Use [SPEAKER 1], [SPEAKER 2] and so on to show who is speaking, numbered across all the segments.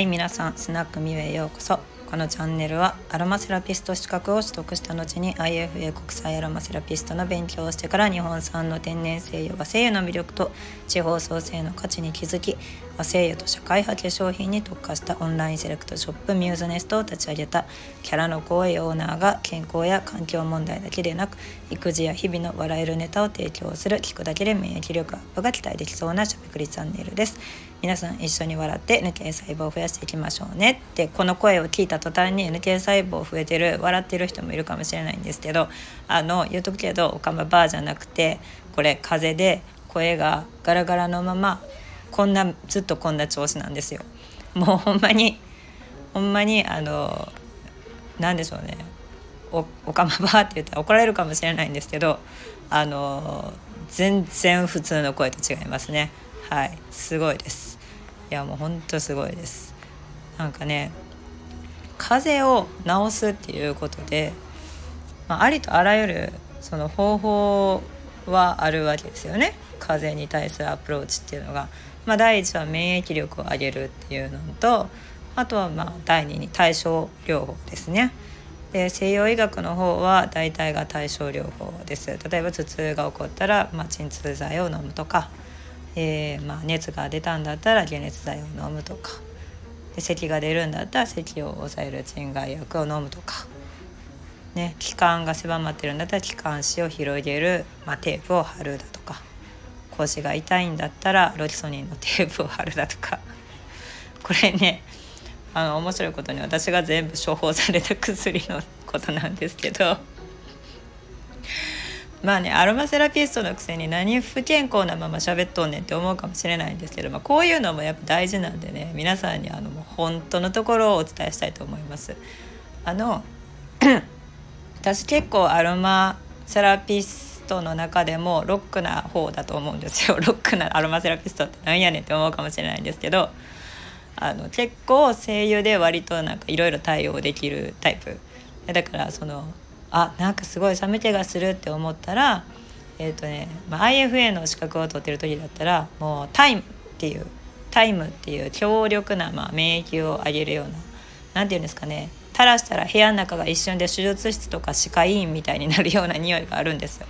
[SPEAKER 1] はい皆さんスナックミュへようこそ。このチャンネルはアロマセラピスト資格を取得した後に IFA 国際アロマセラピストの勉強をしてから日本産の天然精油和精油の魅力と地方創生の価値に気づき和精油と社会派化粧品に特化したオンラインセレクトショップミューズネストを立ち上げたキャラの声オーナーが健康や環境問題だけでなく育児や日々の笑えるネタを提供する聞くだけで免疫力アップが期待できそうなしゃべくりチャンネルです。皆さん一緒に笑って抜け細胞を増やしていきましょうねってこの声を聞いた途端に抜け細胞増えてる笑ってる人もいるかもしれないんですけどあの言うとくけどおかまバーじゃなくてこれ風邪で声がガラガラのままこんなずっとこんな調子なんですよ。もうほんまにほんまにあの何でしょうね。おおかまばーって言ったら怒られるかもしれないんですけどあの全然普通の声と違いますね。はい。すごいです。いやもうほんとすごいです。なんかね風邪を治すっていうことで、まあ、ありとあらゆるその方法はあるわけですよね。風邪に対するアプローチっていうのが、まあ、第一は免疫力を上げるっていうのとあとはまあ第二に対症療法ですね。で西洋医学の方は大体が対症療法です。例えば頭痛が起こったら、まあ、鎮痛剤を飲むとか、えー、まあ、熱が出たんだったら解熱剤を飲むとか。で咳が出るんだったら咳を抑える鎮害薬を飲むとか、ね、気管が狭まってるんだったら気管支を広げる、まあ、テープを貼るだとか。腰が痛いんだったらロキソニンのテープを貼るだとか。これねあの面白いことに私が全部処方された薬のことなんですけど。まあねアロマセラピストのくせに何不健康なまま喋っとんねんって思うかもしれないんですけど、まあ、こういうのもやっぱ大事なんでね皆さんにあの本当のところをお伝えしたいと思います。あの 私結構アロマセラピストの中でもロックな方だと思うんですよ ロックなアロマセラピストってなんやねんって思うかもしれないんですけどあの結構声優で割となんかいろいろ対応できるタイプだからそのあなんかすごい寒気がするって思ったらえっ、ー、とね、まあ、IFA の資格を取ってる時だったらもうタイムっていうタイムっていう強力な、まあ、免疫を上げるような何て言うんですかね垂らしたら部屋の中が一瞬で手術室とか歯科医院みたいになるような匂いがあるんですよ。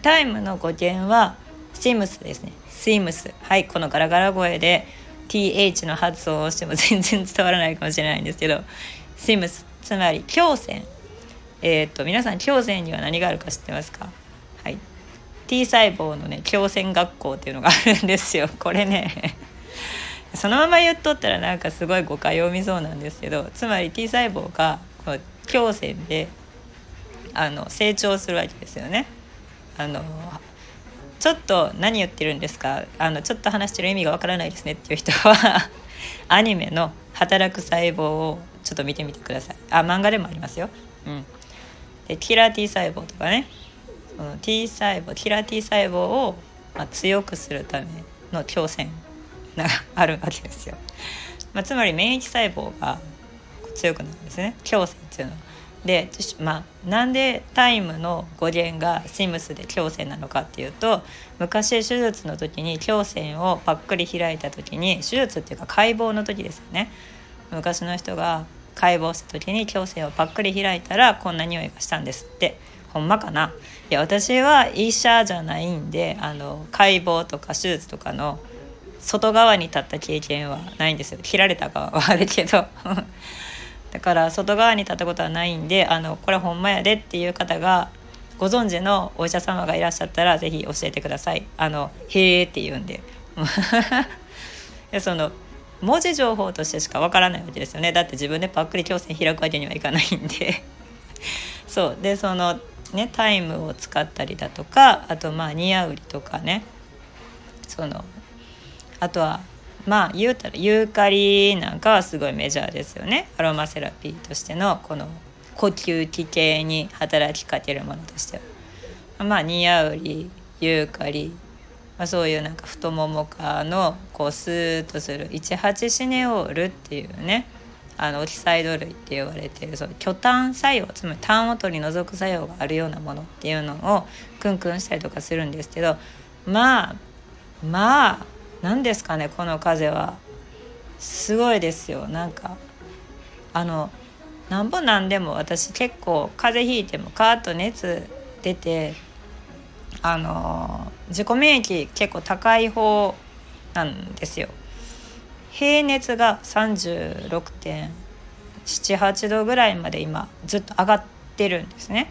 [SPEAKER 1] タイムの語源はシームスですね。スイムス。はい、このガラガラ声で th の発音をしても全然伝わらないかもしれないんですけど sims つまり強線えー、っと皆さん強線には何があるか知ってますか？はい。T 細胞のね強線学校っていうのがあるんですよ。これね。そのまま言っとったらなんかすごい誤解を生みそうなんですけどつまり T 細胞がこう強線であの成長するわけですよね。あのちょっと何言ってるんですか？あのちょっと話してる意味がわからないですねっていう人はアニメの働く細胞をちょっと見てみてください。あ漫画でもありますよ。うん。でキラー T 細胞とかね。その T 細胞キラー T 細胞を、まあ、強くするための強線があるわけですよ、まあ、つまり免疫細胞が強くなるんですね。強線っていうのは。で、まあ、なんでタイムの語源がシムスで強線なのかっていうと昔手術の時に強線をパックリ開いた時に手術っていうか解剖の時ですよね。昔の人が解剖した時に強線をパックリ開いたらこんな匂いがしたんですって。ほんまかな？いや私は医者じゃないんであの解剖とか手術とかの外側に立った経験はないんですよ。切られた側はあるけど。だから外側に立ったことはないんであのこれほんまやでっていう方がご存知のお医者様がいらっしゃったら是非教えてください。あのへえって言うんで。でその文字情報としてしかわからないわけですよね。だって自分でパックリ強制開くわけにはいかないんで。そう。でそのねタイムを使ったりだとかあとまあニアウリとかね。そのあとはまあ言うたらユーカリなんかはすごいメジャーですよね。アロマセラピーとしてのこの呼吸器系に働きかけるものとしては。まあニヤウリユーカリ、まあ、そういうなんか太ももかのこうスーッとする18シネオールっていうねあのオキサイド類って言われてるそう巨炭作用つまり炭を取り除く作用があるようなものっていうのをクンクンしたりとかするんですけどまあまあ何ですかねこの風は。すごいですよ。なんかあのなんぼなんでも私結構風邪ひいてもカーッと熱出てあの自己免疫結構高い方なんですよ。平熱が36.78度ぐらいまで今ずっと上がってるんですね。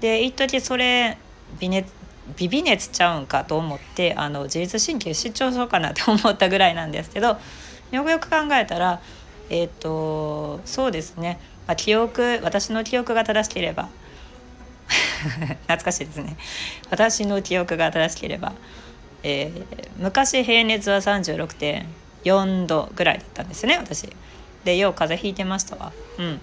[SPEAKER 1] で一時それ微熱ビビ熱ちゃうんかと思ってあの自律神経失調症かなって思ったぐらいなんですけどよくよく考えたらえっ、ー、とそうですね、まあ、記憶私の記憶が正しければ 懐かしいですね。私の記憶が正しければ、えー、昔平熱は36.4度ぐらいだったんですね私。でよう風邪ひいてましたわ。うん。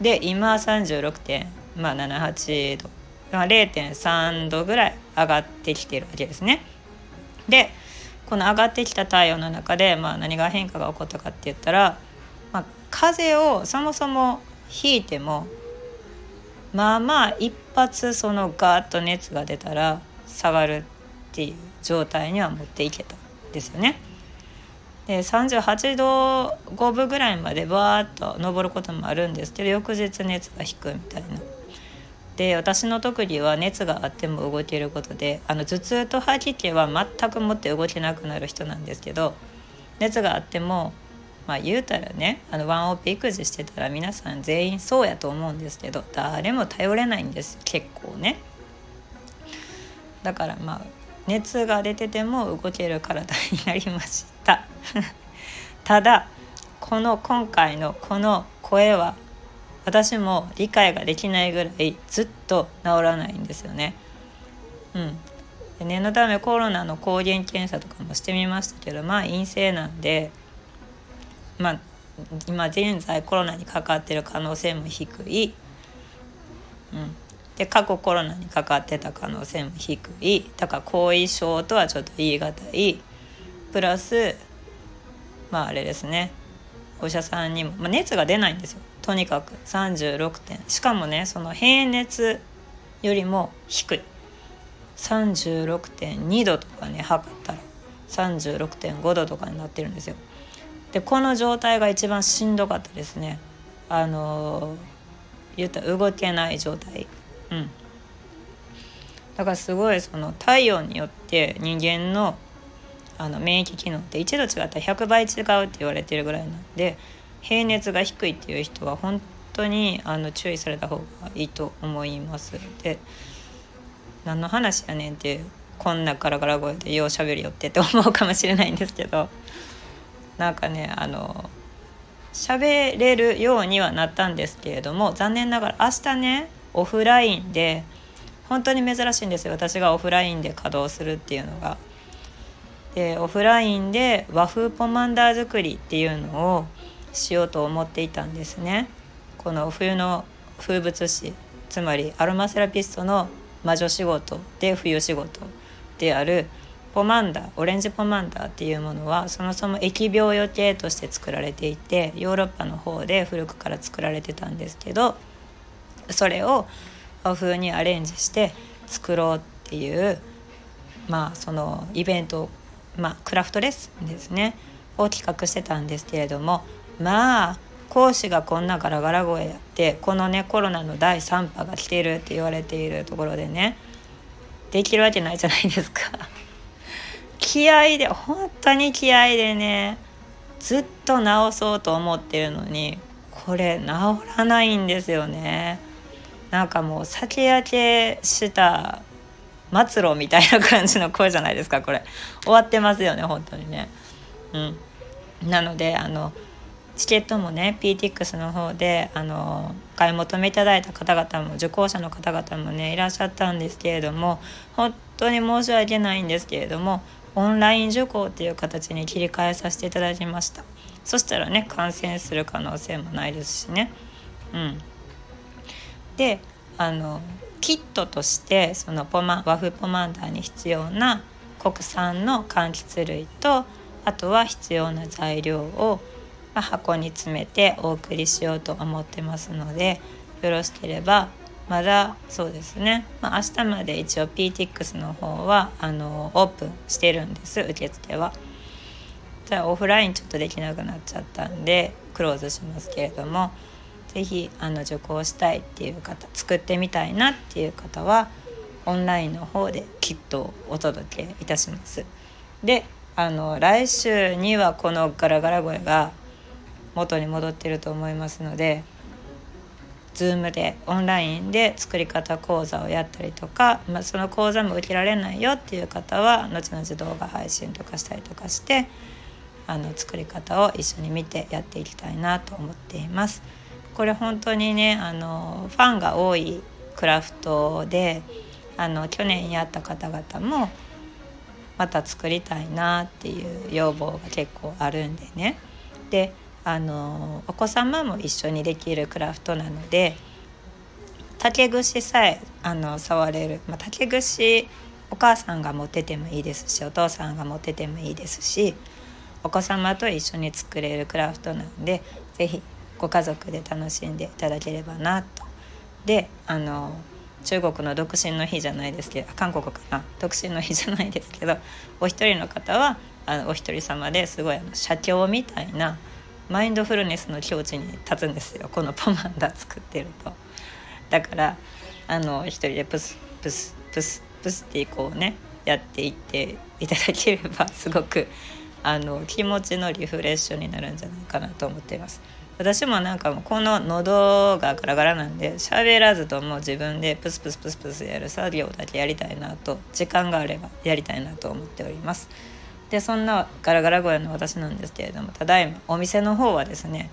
[SPEAKER 1] で今36.78度まあ、0.3度ぐらい上がってきてるわけですね。でこの上がってきた体温の中で、まあ、何が変化が起こったかって言ったら、まあ、風をそもそもひいてもまあまあ一発そのガーッと熱が出たら下がるっていう状態には持っていけたんですよね。で38度5分ぐらいまでバーッと登ることもあるんですけど翌日熱が引くみたいなで私の特技は熱があっても動けることであの頭痛と吐き気は全くもって動けなくなる人なんですけど熱があってもまあ言うたらねあのワンオペ育児してたら皆さん全員そうやと思うんですけど誰も頼れないんです結構ね。だからまあ熱が出てても動ける体になりました ただこの今回のこの声は私も理解ができないぐらいずっと治らないんですよね。うん、念のためコロナの抗原検査とかもしてみましたけどまあ陰性なんでまあ今現在コロナにかかってる可能性も低い、うん、で過去コロナにかかってた可能性も低い。だから後遺症とはちょっと言い難い。プラスまああれですね。お医者さんにも、まあ、熱が出ないんですよ。とにかく。36点しかもねその平熱よりも低い。36.2度とかね測ったら。36.5度とかになってるんですよ。でこの状態が一番しんどかったですね。あの言った動けない状態。うん。だからすごいその体温によって人間のあの免疫機能って1度違ったら100倍違うって言われてるぐらいなんで平熱が低いっていう人は本当にあの注意された方がいいと思います。で何の話やねんってこんなガラガラ声でようしゃべりよってって思うかもしれないんですけど。なんかねあの喋れるようにはなったんですけれども残念ながら明日ねオフラインで本当に珍しいんですよ私がオフラインで稼働するっていうのが。でオフラインで和風ポマンダー作りっていうのをしようと思っていたんですね。この冬の風物詩つまりアロマセラピストの魔女仕事で冬仕事であるポマンダオレンジポマンダーっていうものはそもそも疫病予定として作られていてヨーロッパの方で古くから作られてたんですけどそれを和風にアレンジして作ろうっていうまあそのイベントまあクラフトレッスンですねを企画してたんですけれどもまあ講師がこんなガラガラ声やってこのねコロナの第3波が来てるって言われているところでねできるわけないじゃないですか。気合で本当に気合でねずっと治そうと思ってるのにこれ治らないんですよね。なんかもう酒焼けした末路みたいな感じの声じゃないですかこれ。終わってますよね本当にね。うん。なのであのチケットもね PTX の方であの買い求めいただいた方々も受講者の方々もねいらっしゃったんですけれども本当に申し訳ないんですけれどもオンライン受講っていう形に切り替えさせていただきました。そしたらね感染する可能性もないですしね。うん。であのキットとしてそのポマ和風ポマンダーに必要な国産の柑橘類とあとは必要な材料をま箱に詰めてお送りしようと思ってますのでよろしければまだそうですね、まあ、明日まで一応 PTX の方はあのオープンしてるんです受付は。じゃあオフラインちょっとできなくなっちゃったんでクローズしますけれども是非受講したいっていう方作ってみたいなっていう方はオンラインの方できっとお届けいたします。であの来週にはこのガラガラ声が元に戻ってると思いますので Zoom でオンラインで作り方講座をやったりとか、まあ、その講座も受けられないよっていう方は後々動画配信とかしたりとかしてあの作り方を一緒に見てやっていきたいなと思っています。これ本当にねあのファンが多いクラフトであの去年やった方々もまた作りたいなっていう要望が結構あるんでね。であのお子様も一緒にできるクラフトなので竹串さえあの触れる、まあ、竹串お母さんが持っててもいいですしお父さんが持っててもいいですしお子様と一緒に作れるクラフトなんで是非ご家族で楽しんでいただければなと。であの中国の独身の日じゃないですけど韓国かな独身の日じゃないですけどお一人の方はあのお一人様ですごいあの写経みたいなマインドフルネスの境地に立つんですよこのポマンダ作ってると。だからあの一人でプスプスプスプスってこうねやっていっていただければすごくあの気持ちのリフレッシュになるんじゃないかなと思っています。私もなんかもうこの喉がガラガラなんで喋らずとも自分でプスプスプスプスやる作業だけやりたいなと時間があればやりたいなと思っております。でそんなガラガラ声の私なんですけれどもただいまお店の方はですね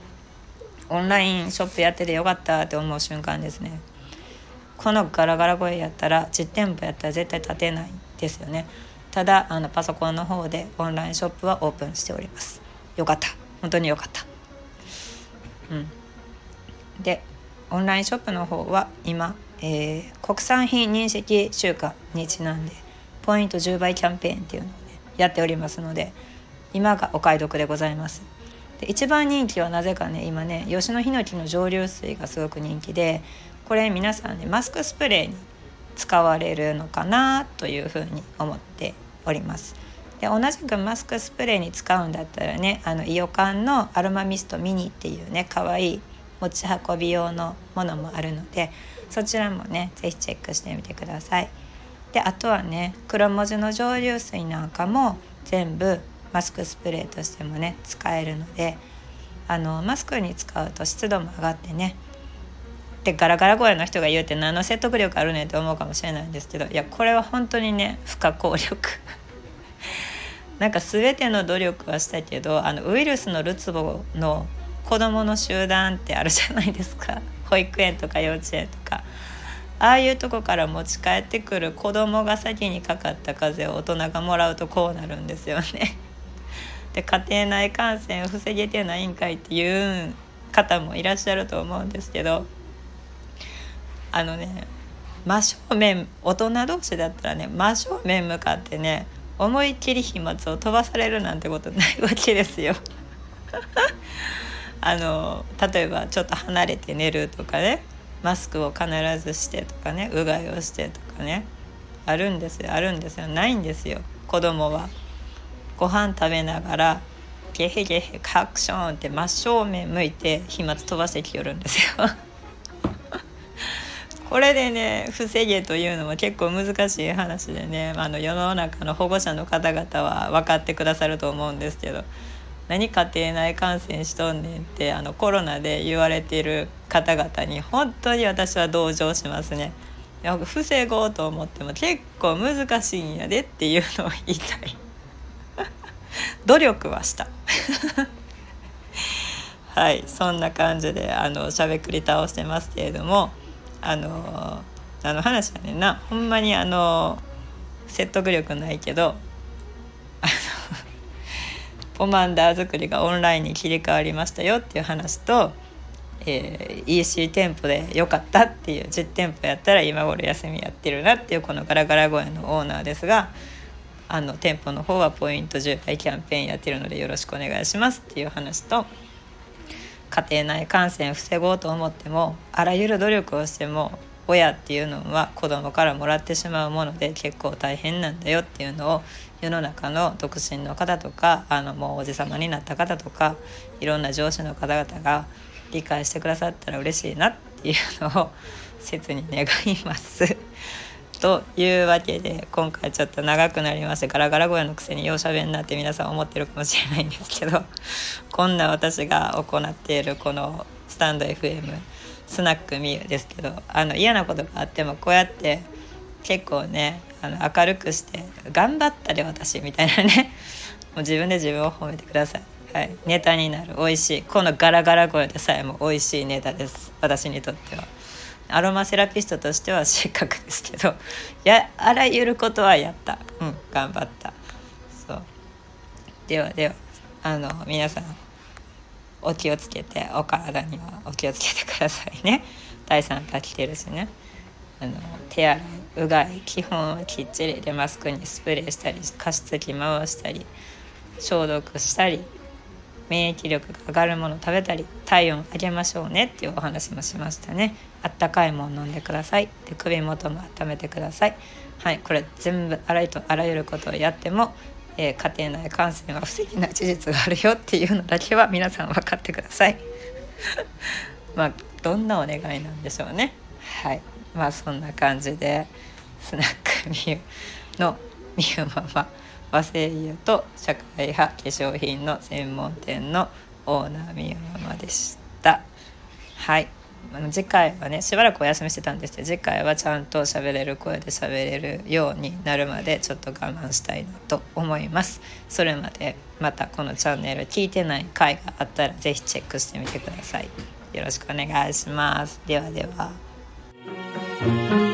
[SPEAKER 1] オンラインショップやっててよかったって思う瞬間ですね。このガラガラ声やったら実店舗やったら絶対立てないですよね。ただあのパソコンの方でオンラインショップはオープンしております。よかった。本当によかった。うん。でオンラインショップの方は今、えー、国産品認識週間にちなんでポイント10倍キャンペーンっていうのをやっておりますので今がお買い得でございますで一番人気はなぜかね今ね吉野ヒノキの蒸留水がすごく人気でこれ皆さんねマスクスプレーに使われるのかなというふうに思っておりますで同じくマスクスプレーに使うんだったらねあのイオカンのアロマミストミニっていうね可愛い持ち運び用のものもあるのでそちらもね是非チェックしてみてください。であとはね黒文字の蒸留水なんかも全部マスクスプレーとしてもね使えるのであのマスクに使うと湿度も上がってねでガラガラ声の人が言うて何の説得力あるねんって思うかもしれないんですけどいやこれは本当にね不可抗力。なんか全ての努力はしたけどあのウイルスのるつぼの子どもの集団ってあるじゃないですか。保育園とか幼稚園とか。ああいうとこから持ち帰ってくる子供が先にかかった風邪を大人がもらうとこうなるんですよね。で家庭内感染を防げてないんかいっていう方もいらっしゃると思うんですけどあのね真正面大人同士だったらね真正面向かってね思いっきり飛沫を飛ばされるなんてことないわけですよ。あの例えばちょっと離れて寝るとかねマスクを必ずしてとかねうがいをしてとかねあるんですよあるんですよないんですよ子供は。ご飯食べながらゲヘゲヘカクションって真正面向いて飛沫飛ばしてきよるんですよ。これでね防げというのも結構難しい話でねあの世の中の保護者の方々は分かってくださると思うんですけど何家庭内感染しとんねんってあのコロナで言われている方々に本当に私は同情しますね。防ごうと思っても結構難しいんやでっていうのを言いたい。努力はした。はいそんな感じであのしゃべくり倒してますけれどもあのあの話はねな。ほんまにあの説得力ないけどポマンダー作りがオンラインに切り替わりましたよっていう話と、えー、EC 店舗で良かったっていう実店舗やったら今頃休みやってるなっていうこのガラガラ声のオーナーですがあの店舗の方はポイント10倍キャンペーンやってるのでよろしくお願いしますっていう話と。家庭内感染防ごうと思ってもあらゆる努力をしても親っていうのは子供からもらってしまうもので結構大変なんだよっていうのを世の中の独身の方とかあのもうおじ様になった方とかいろんな上司の方々が理解してくださったら嬉しいなっていうのを 切に願います。というわけで今回ちょっと長くなりましてガラガラ声のくせにようしゃべんなって皆さん思ってるかもしれないんですけどこんな私が行っているこのスタンド FM スナックミュですけどあの嫌なことがあってもこうやって結構ねあの明るくして「頑張ったで私」みたいなね。もう自分で自分を褒めてください。はい、ネタになる。美味しい。このガラガラ声でさえも美味しいネタです。私にとっては。アロマセラピストとしては失格ですけど。やあらゆることはやった。うん。頑張った。そう。ではではあの皆さんお気をつけてお体にはお気をつけてくださいね。第3波来てるしね。あの手洗いうがい基本はきっちりでマスクにスプレーしたり加湿器回したり消毒したり免疫力が上がるもの食べたり体温上げましょうねっていうお話もしましたね。あったかいもの飲んでください。で首元も温めてください。はいこれ全部あらゆるあらゆることをやってもえー、家庭内感染は防げない事実があるよっていうのだけは皆さん分かってください。まあどんなお願いなんでしょうね。はい。まあそんな感じでスナックミュのミュママ和製油と社会派化粧品の専門店のオーナーミュママでした。はい。あの次回はねしばらくお休みしてたんですけど次回はちゃんと喋れる声で喋れるようになるまでちょっと我慢したいなと思います。それまでまたこのチャンネル聞いてない回があったら是非チェックしてみてください。よろしくお願いします。ではでは。